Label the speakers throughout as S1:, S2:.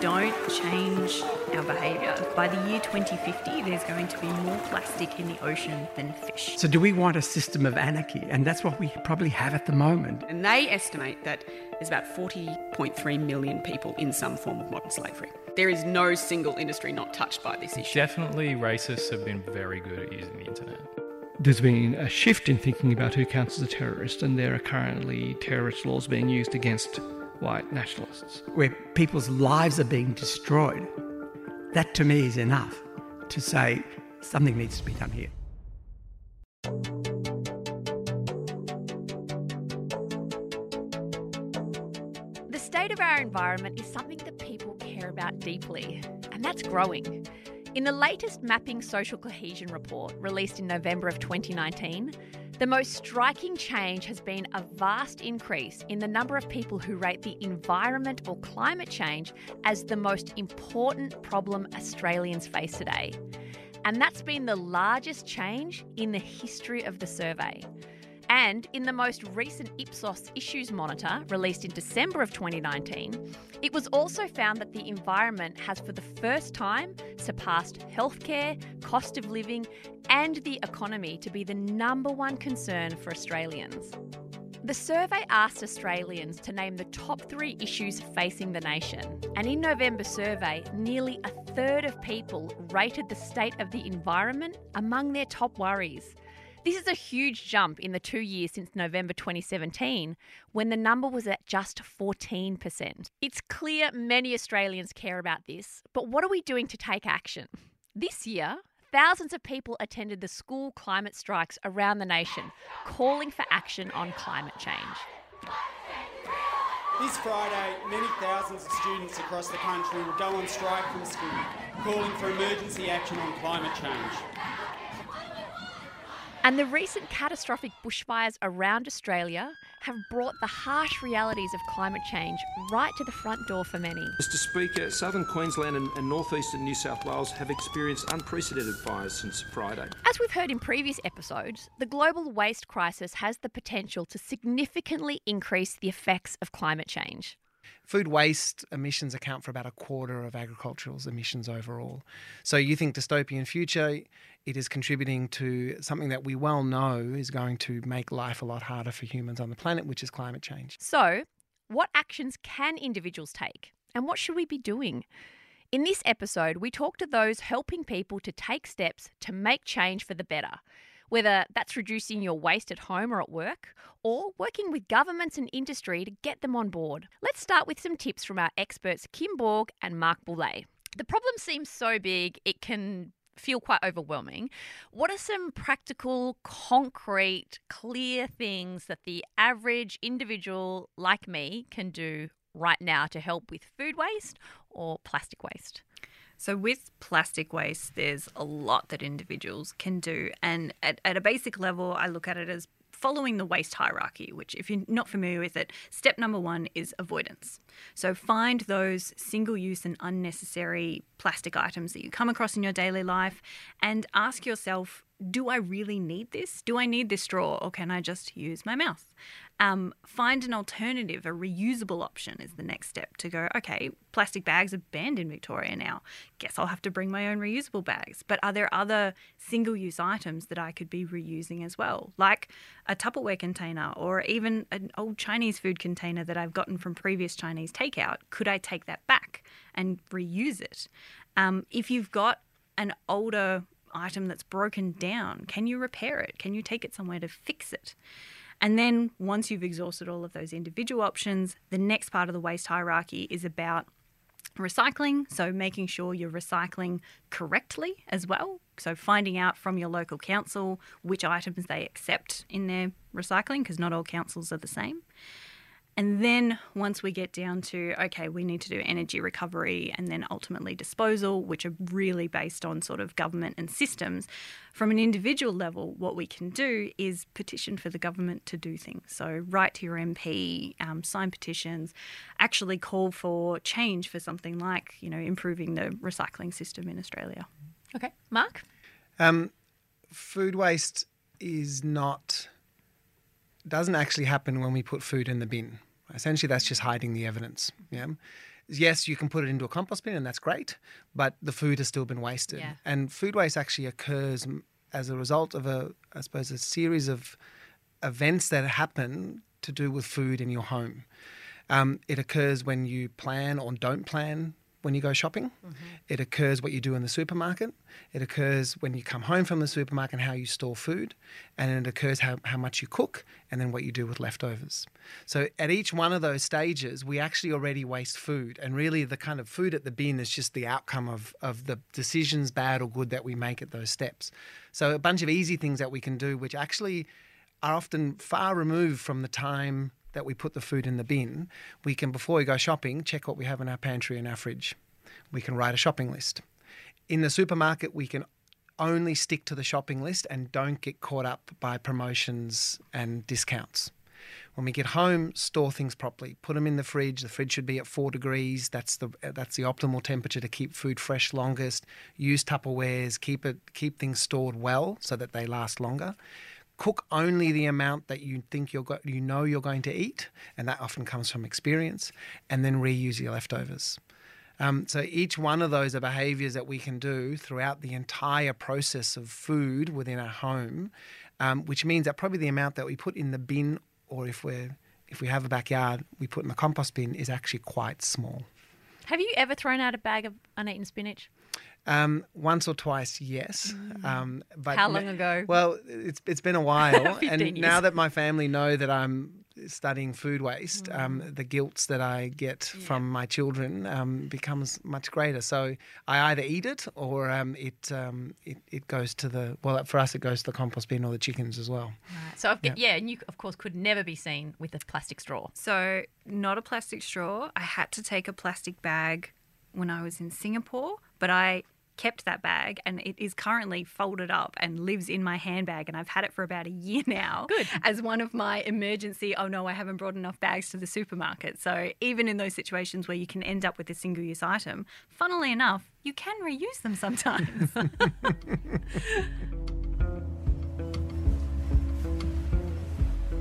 S1: don't change our behaviour, by the year 2050, there's going to be more plastic in the ocean than fish.
S2: So, do we want a system of anarchy? And that's what we probably have at the moment.
S3: And they estimate that there's about 40.3 million people in some form of modern slavery. There is no single industry not touched by this issue.
S4: Definitely, racists have been very good at using the internet.
S5: There's been a shift in thinking about who counts as a terrorist, and there are currently terrorist laws being used against white nationalists.
S2: Where people's lives are being destroyed. That to me is enough to say something needs to be done here.
S6: The state of our environment is something that people care about deeply, and that's growing. In the latest Mapping Social Cohesion report released in November of 2019, the most striking change has been a vast increase in the number of people who rate the environment or climate change as the most important problem Australians face today. And that's been the largest change in the history of the survey. And in the most recent Ipsos Issues Monitor, released in December of 2019, it was also found that the environment has for the first time surpassed healthcare, cost of living, and the economy to be the number one concern for Australians. The survey asked Australians to name the top three issues facing the nation. And in November's survey, nearly a third of people rated the state of the environment among their top worries. This is a huge jump in the two years since November 2017, when the number was at just 14%. It's clear many Australians care about this, but what are we doing to take action? This year, thousands of people attended the school climate strikes around the nation, calling for action on climate change.
S7: This Friday, many thousands of students across the country will go on strike from school, calling for emergency action on climate change.
S6: And the recent catastrophic bushfires around Australia have brought the harsh realities of climate change right to the front door for many.
S8: Mr Speaker, southern Queensland and, and northeastern New South Wales have experienced unprecedented fires since Friday.
S6: As we've heard in previous episodes, the global waste crisis has the potential to significantly increase the effects of climate change.
S9: Food waste emissions account for about a quarter of agricultural emissions overall. So you think dystopian future, it is contributing to something that we well know is going to make life a lot harder for humans on the planet, which is climate change.
S6: So, what actions can individuals take? And what should we be doing? In this episode, we talk to those helping people to take steps to make change for the better whether that's reducing your waste at home or at work, or working with governments and industry to get them on board. Let's start with some tips from our experts Kim Borg and Mark Boulay. The problem seems so big, it can feel quite overwhelming. What are some practical, concrete, clear things that the average individual like me can do right now to help with food waste or plastic waste?
S1: So, with plastic waste, there's a lot that individuals can do. And at, at a basic level, I look at it as following the waste hierarchy, which, if you're not familiar with it, step number one is avoidance. So find those single use and unnecessary plastic items that you come across in your daily life and ask yourself do I really need this? Do I need this straw or can I just use my mouth? Um, find an alternative, a reusable option is the next step to go, okay, plastic bags are banned in Victoria now. Guess I'll have to bring my own reusable bags. But are there other single use items that I could be reusing as well? Like a Tupperware container or even an old Chinese food container that I've gotten from previous Chinese takeout. Could I take that back and reuse it? Um, if you've got an older item that's broken down, can you repair it? Can you take it somewhere to fix it? And then once you've exhausted all of those individual options, the next part of the waste hierarchy is about recycling. So making sure you're recycling correctly as well. So finding out from your local council which items they accept in their recycling, because not all councils are the same. And then once we get down to, okay, we need to do energy recovery and then ultimately disposal, which are really based on sort of government and systems, from an individual level, what we can do is petition for the government to do things. So write to your MP, um, sign petitions, actually call for change for something like, you know, improving the recycling system in Australia.
S6: Okay. Mark?
S9: Um, food waste is not, doesn't actually happen when we put food in the bin. Essentially, that's just hiding the evidence. Yeah. yes, you can put it into a compost bin and that's great, but the food has still been wasted.
S6: Yeah.
S9: And food waste actually occurs as a result of a, I suppose, a series of events that happen to do with food in your home. Um, it occurs when you plan or don't plan when you go shopping. Mm-hmm. It occurs what you do in the supermarket. It occurs when you come home from the supermarket and how you store food. And it occurs how, how much you cook and then what you do with leftovers. So at each one of those stages, we actually already waste food. And really, the kind of food at the bin is just the outcome of, of the decisions, bad or good, that we make at those steps. So a bunch of easy things that we can do, which actually are often far removed from the time that we put the food in the bin. We can, before we go shopping, check what we have in our pantry and our fridge. We can write a shopping list. In the supermarket, we can only stick to the shopping list and don't get caught up by promotions and discounts. When we get home, store things properly. Put them in the fridge. The fridge should be at four degrees. That's the that's the optimal temperature to keep food fresh longest. Use Tupperwares. Keep it keep things stored well so that they last longer cook only the amount that you think you're go- you know you're going to eat, and that often comes from experience, and then reuse your leftovers. Um, so each one of those are behaviours that we can do throughout the entire process of food within our home, um, which means that probably the amount that we put in the bin, or if we're if we have a backyard, we put in the compost bin is actually quite small.
S6: Have you ever thrown out a bag of uneaten spinach?
S9: Um, once or twice, yes. Um, but
S6: How long ago?
S9: Well, it's it's been a while, and
S6: years.
S9: now that my family know that I'm studying food waste, um,
S6: Mm.
S9: the guilt that I get from my children um, becomes much greater. So I either eat it or um, it, um, it it goes to the well for us it goes to the compost bin or the chickens as well.
S6: So I've, yeah, and you of course could never be seen with a plastic straw.
S1: So, not a plastic straw. I had to take a plastic bag when I was in Singapore, but I kept that bag and it is currently folded up and lives in my handbag and I've had it for about a year now
S6: Good.
S1: as one of my emergency oh no I haven't brought enough bags to the supermarket so even in those situations where you can end up with a single use item funnily enough you can reuse them sometimes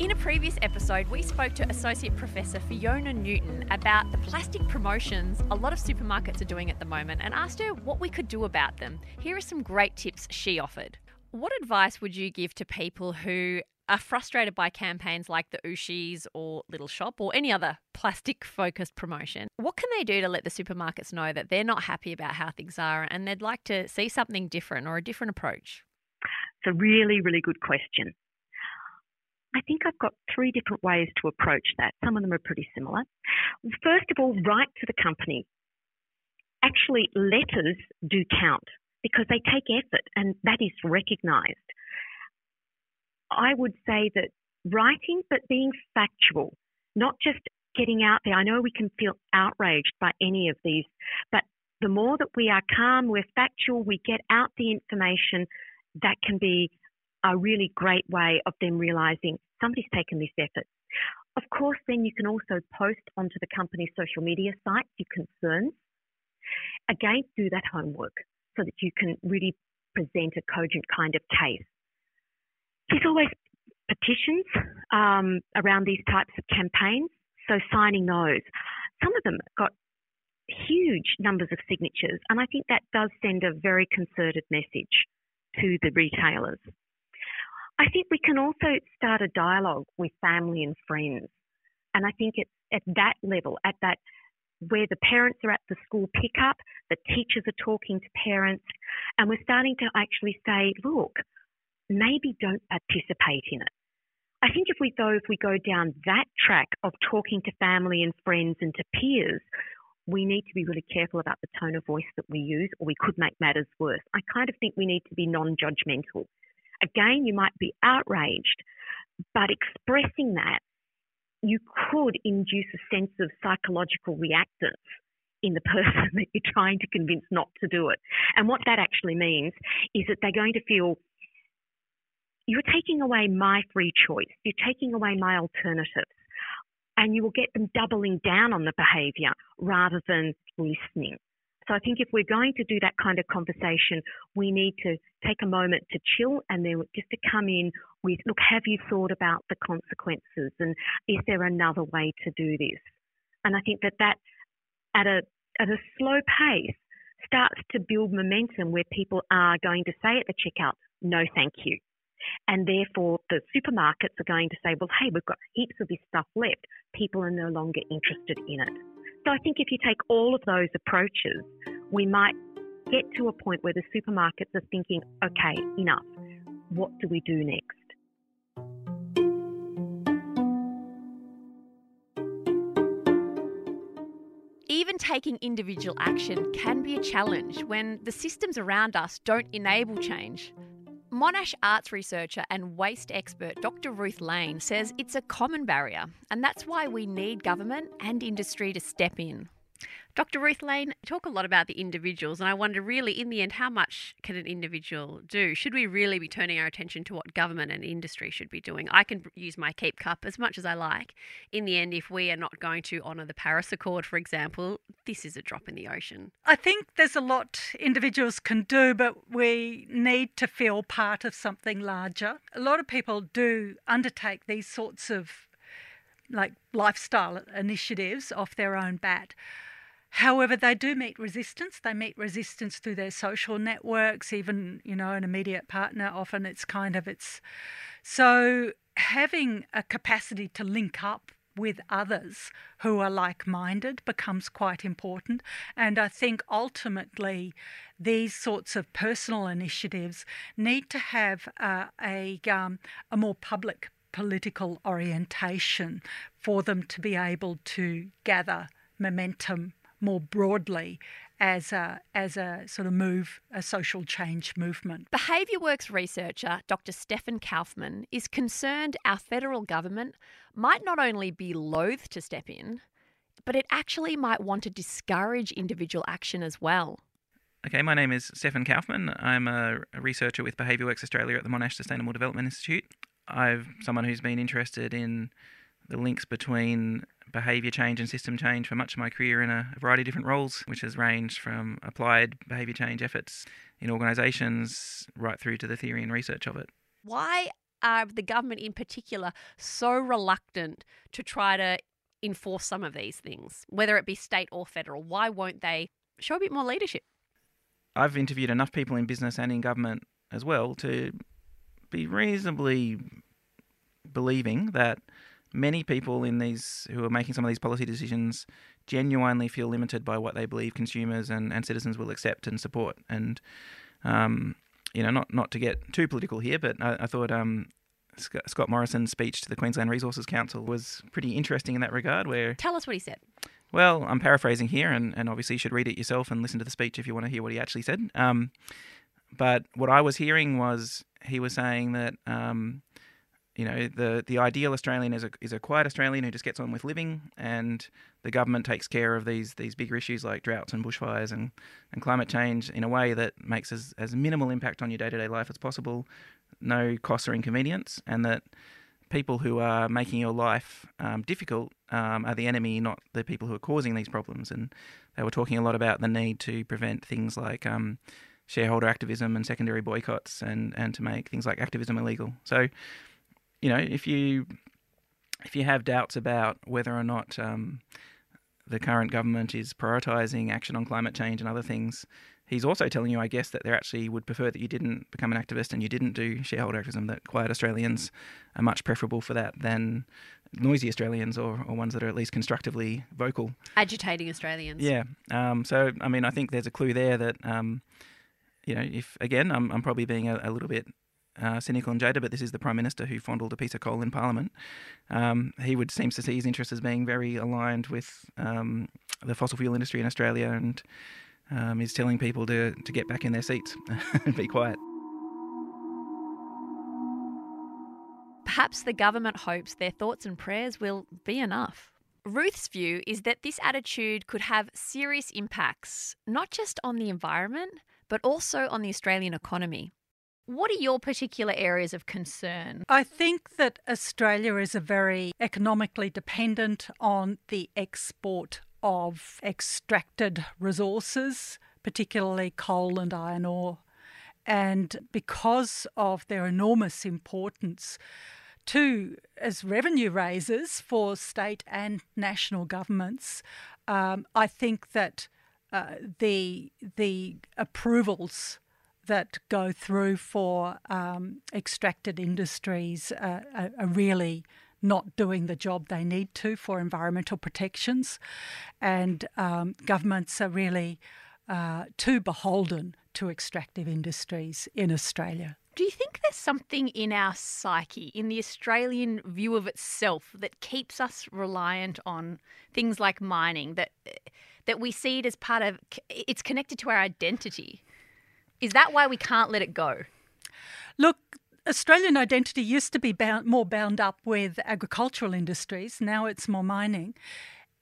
S6: In a previous episode, we spoke to Associate Professor Fiona Newton about the plastic promotions a lot of supermarkets are doing at the moment and asked her what we could do about them. Here are some great tips she offered. What advice would you give to people who are frustrated by campaigns like the Ooshies or Little Shop or any other plastic focused promotion? What can they do to let the supermarkets know that they're not happy about how things are and they'd like to see something different or a different approach?
S10: It's a really, really good question. I think I've got three different ways to approach that. Some of them are pretty similar. First of all, write to the company. Actually, letters do count because they take effort and that is recognised. I would say that writing, but being factual, not just getting out there. I know we can feel outraged by any of these, but the more that we are calm, we're factual, we get out the information, that can be a really great way of them realizing somebody's taken this effort. Of course, then you can also post onto the company's social media sites your concerns. Again, do that homework so that you can really present a cogent kind of case. There's always petitions um, around these types of campaigns, so signing those. Some of them got huge numbers of signatures, and I think that does send a very concerted message to the retailers. I think we can also start a dialogue with family and friends. And I think it's at that level, at that where the parents are at the school pickup, the teachers are talking to parents, and we're starting to actually say, look, maybe don't participate in it. I think if we though if we go down that track of talking to family and friends and to peers, we need to be really careful about the tone of voice that we use, or we could make matters worse. I kind of think we need to be non judgmental. Again, you might be outraged, but expressing that, you could induce a sense of psychological reactance in the person that you're trying to convince not to do it. And what that actually means is that they're going to feel you're taking away my free choice, you're taking away my alternatives and you will get them doubling down on the behaviour rather than listening. So I think if we're going to do that kind of conversation, we need to take a moment to chill and then just to come in with, look, have you thought about the consequences and is there another way to do this? And I think that that at a at a slow pace starts to build momentum where people are going to say at the checkout, no, thank you. And therefore, the supermarkets are going to say, well, hey, we've got heaps of this stuff left. People are no longer interested in it. So I think if you take all of those approaches, we might get to a point where the supermarkets are thinking, okay, enough. What do we do next?
S6: Even taking individual action can be a challenge when the systems around us don't enable change. Monash arts researcher and waste expert Dr. Ruth Lane says it's a common barrier, and that's why we need government and industry to step in. Dr. Ruth Lane, talk a lot about the individuals, and I wonder really, in the end, how much can an individual do? Should we really be turning our attention to what government and industry should be doing? I can use my keep cup as much as I like. In the end, if we are not going to honour the Paris Accord, for example, this is a drop in the ocean.
S11: I think there's a lot individuals can do, but we need to feel part of something larger. A lot of people do undertake these sorts of like lifestyle initiatives off their own bat. However, they do meet resistance. They meet resistance through their social networks, even, you know, an immediate partner. Often it's kind of it's so having a capacity to link up with others who are like minded becomes quite important. And I think ultimately these sorts of personal initiatives need to have uh, a, um, a more public political orientation for them to be able to gather momentum more broadly as a, as a sort of move, a social change movement.
S6: Behaviour Works researcher Dr. Stefan Kaufman is concerned our federal government might not only be loath to step in, but it actually might want to discourage individual action as well.
S12: Okay, my name is Stefan Kaufman. I'm a researcher with Behaviour Works Australia at the Monash Sustainable Development Institute. I'm someone who's been interested in the links between behaviour change and system change for much of my career in a variety of different roles, which has ranged from applied behaviour change efforts in organisations right through to the theory and research of it.
S6: Why are the government in particular so reluctant to try to enforce some of these things, whether it be state or federal? Why won't they show a bit more leadership?
S12: I've interviewed enough people in business and in government as well to be reasonably believing that many people in these who are making some of these policy decisions genuinely feel limited by what they believe consumers and, and citizens will accept and support. And um, you know, not not to get too political here, but I, I thought um, Scott Morrison's speech to the Queensland Resources Council was pretty interesting in that regard. Where
S6: tell us what he said.
S12: Well, I'm paraphrasing here, and, and obviously you should read it yourself and listen to the speech if you want to hear what he actually said. Um, but what I was hearing was he was saying that um, you know the the ideal Australian is a is a quiet Australian who just gets on with living, and the government takes care of these these bigger issues like droughts and bushfires and, and climate change in a way that makes as as minimal impact on your day to day life as possible, no costs or inconvenience, and that people who are making your life um, difficult um, are the enemy, not the people who are causing these problems. And they were talking a lot about the need to prevent things like um, shareholder activism and secondary boycotts, and and to make things like activism illegal. So you know, if you if you have doubts about whether or not um, the current government is prioritising action on climate change and other things, he's also telling you, I guess, that they actually would prefer that you didn't become an activist and you didn't do shareholder activism. That quiet Australians are much preferable for that than noisy Australians or, or ones that are at least constructively vocal.
S6: Agitating Australians.
S12: Yeah. Um, so, I mean, I think there's a clue there that, um, you know, if again, I'm, I'm probably being a, a little bit uh, cynical and jaded, but this is the Prime Minister who fondled a piece of coal in Parliament. Um, he would seems to see his interests as being very aligned with um, the fossil fuel industry in Australia and um, is telling people to, to get back in their seats and be quiet.
S6: Perhaps the government hopes their thoughts and prayers will be enough. Ruth's view is that this attitude could have serious impacts, not just on the environment, but also on the Australian economy. What are your particular areas of concern?
S11: I think that Australia is a very economically dependent on the export of extracted resources, particularly coal and iron ore. And because of their enormous importance to as revenue raisers for state and national governments, um, I think that uh, the the approvals that go through for um, extracted industries are, are really not doing the job they need to for environmental protections, and um, governments are really uh, too beholden to extractive industries in Australia.
S6: Do you think there's something in our psyche, in the Australian view of itself, that keeps us reliant on things like mining? That that we see it as part of it's connected to our identity. Is that why we can't let it go?
S11: Look, Australian identity used to be bound, more bound up with agricultural industries. Now it's more mining.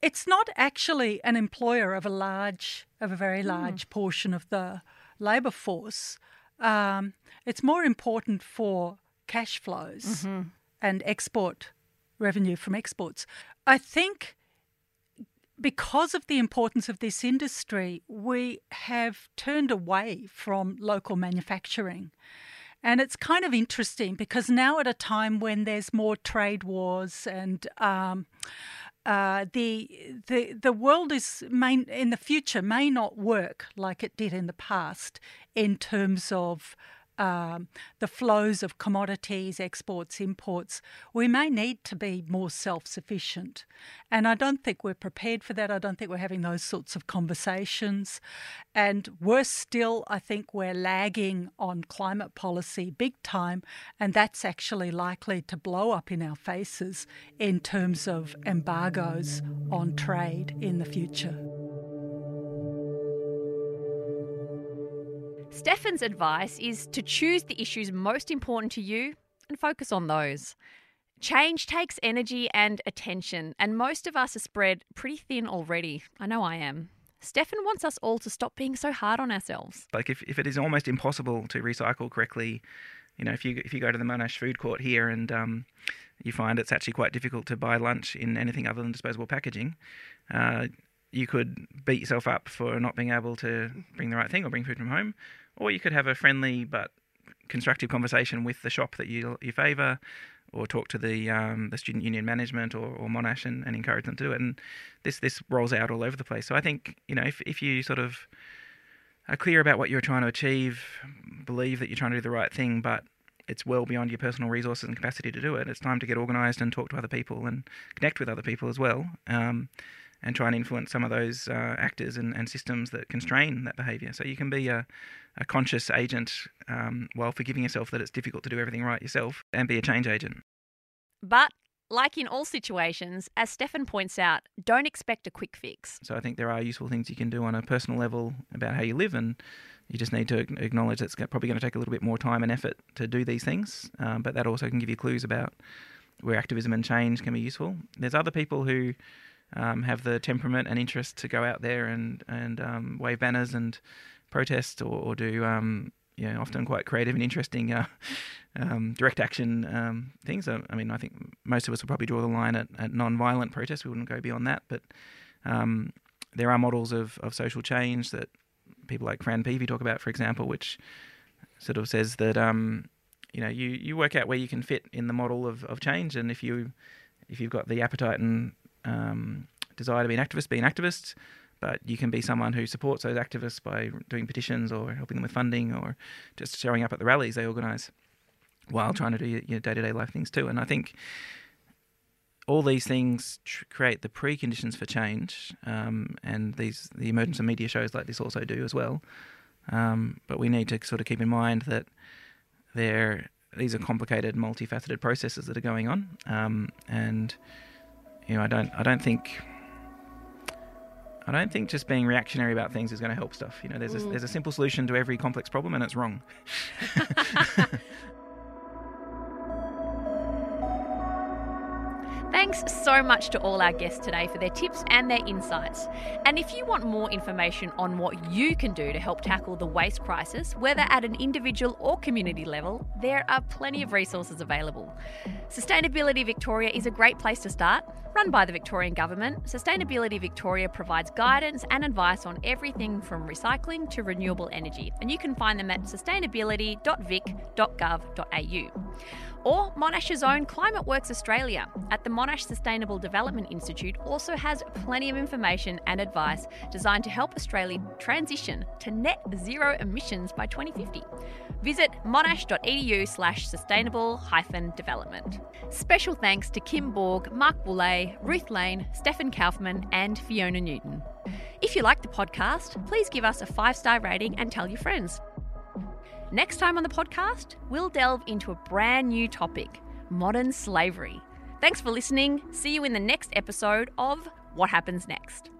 S11: It's not actually an employer of a large, of a very hmm. large mm. portion of the labour force um, it's more important for cash flows mm-hmm. and export revenue from exports. I think because of the importance of this industry, we have turned away from local manufacturing. And it's kind of interesting because now, at a time when there's more trade wars and um, uh, the the the world is in the future may not work like it did in the past in terms of um, the flows of commodities, exports, imports, we may need to be more self sufficient. And I don't think we're prepared for that. I don't think we're having those sorts of conversations. And worse still, I think we're lagging on climate policy big time. And that's actually likely to blow up in our faces in terms of embargoes on trade in the future.
S6: Stefan's advice is to choose the issues most important to you and focus on those. Change takes energy and attention, and most of us are spread pretty thin already. I know I am. Stefan wants us all to stop being so hard on ourselves.
S12: Like if, if it is almost impossible to recycle correctly, you know, if you if you go to the Monash food court here and um, you find it's actually quite difficult to buy lunch in anything other than disposable packaging, uh, you could beat yourself up for not being able to bring the right thing or bring food from home, or you could have a friendly but constructive conversation with the shop that you you favour, or talk to the um, the student union management or, or Monash and, and encourage them to do it. And this this rolls out all over the place. So I think you know if if you sort of are clear about what you're trying to achieve, believe that you're trying to do the right thing, but it's well beyond your personal resources and capacity to do it. It's time to get organised and talk to other people and connect with other people as well. Um, and try and influence some of those uh, actors and, and systems that constrain that behaviour. So you can be a, a conscious agent um, while forgiving yourself that it's difficult to do everything right yourself and be a change agent.
S6: But like in all situations, as Stefan points out, don't expect a quick fix.
S12: So I think there are useful things you can do on a personal level about how you live, and you just need to acknowledge that it's probably going to take a little bit more time and effort to do these things. Um, but that also can give you clues about where activism and change can be useful. There's other people who um, have the temperament and interest to go out there and and um, wave banners and protest or, or do um, you know, often quite creative and interesting uh, um, direct action um, things. I, I, mean, I think most of us would probably draw the line at, at non-violent protests. We wouldn't go beyond that, but um, there are models of, of social change that people like Fran Peavey talk about, for example, which sort of says that you know you, you work out where you can fit in the model of, of change, and if you if you've got the appetite and um, desire to be an activist, be an activist. But you can be someone who supports those activists by doing petitions or helping them with funding or just showing up at the rallies they organise while trying to do your day to day life things too. And I think all these things tr- create the preconditions for change, um, and these the emergence of media shows like this also do as well. Um, but we need to sort of keep in mind that there these are complicated, multifaceted processes that are going on, um, and you know, I don't, I don't think, I don't think just being reactionary about things is going to help stuff. You know, there's a, mm. there's a simple solution to every complex problem, and it's wrong.
S6: Thanks so much to all our guests today for their tips and their insights. And if you want more information on what you can do to help tackle the waste crisis, whether at an individual or community level, there are plenty of resources available. Sustainability Victoria is a great place to start. Run by the Victorian Government, Sustainability Victoria provides guidance and advice on everything from recycling to renewable energy, and you can find them at sustainability.vic.gov.au or Monash's own Climate Works Australia at the Monash Sustainable Development Institute also has plenty of information and advice designed to help Australia transition to net zero emissions by 2050. Visit monash.edu slash sustainable hyphen development. Special thanks to Kim Borg, Mark Boulay, Ruth Lane, Stefan Kaufman, and Fiona Newton. If you like the podcast, please give us a five star rating and tell your friends. Next time on the podcast, we'll delve into a brand new topic modern slavery. Thanks for listening. See you in the next episode of What Happens Next.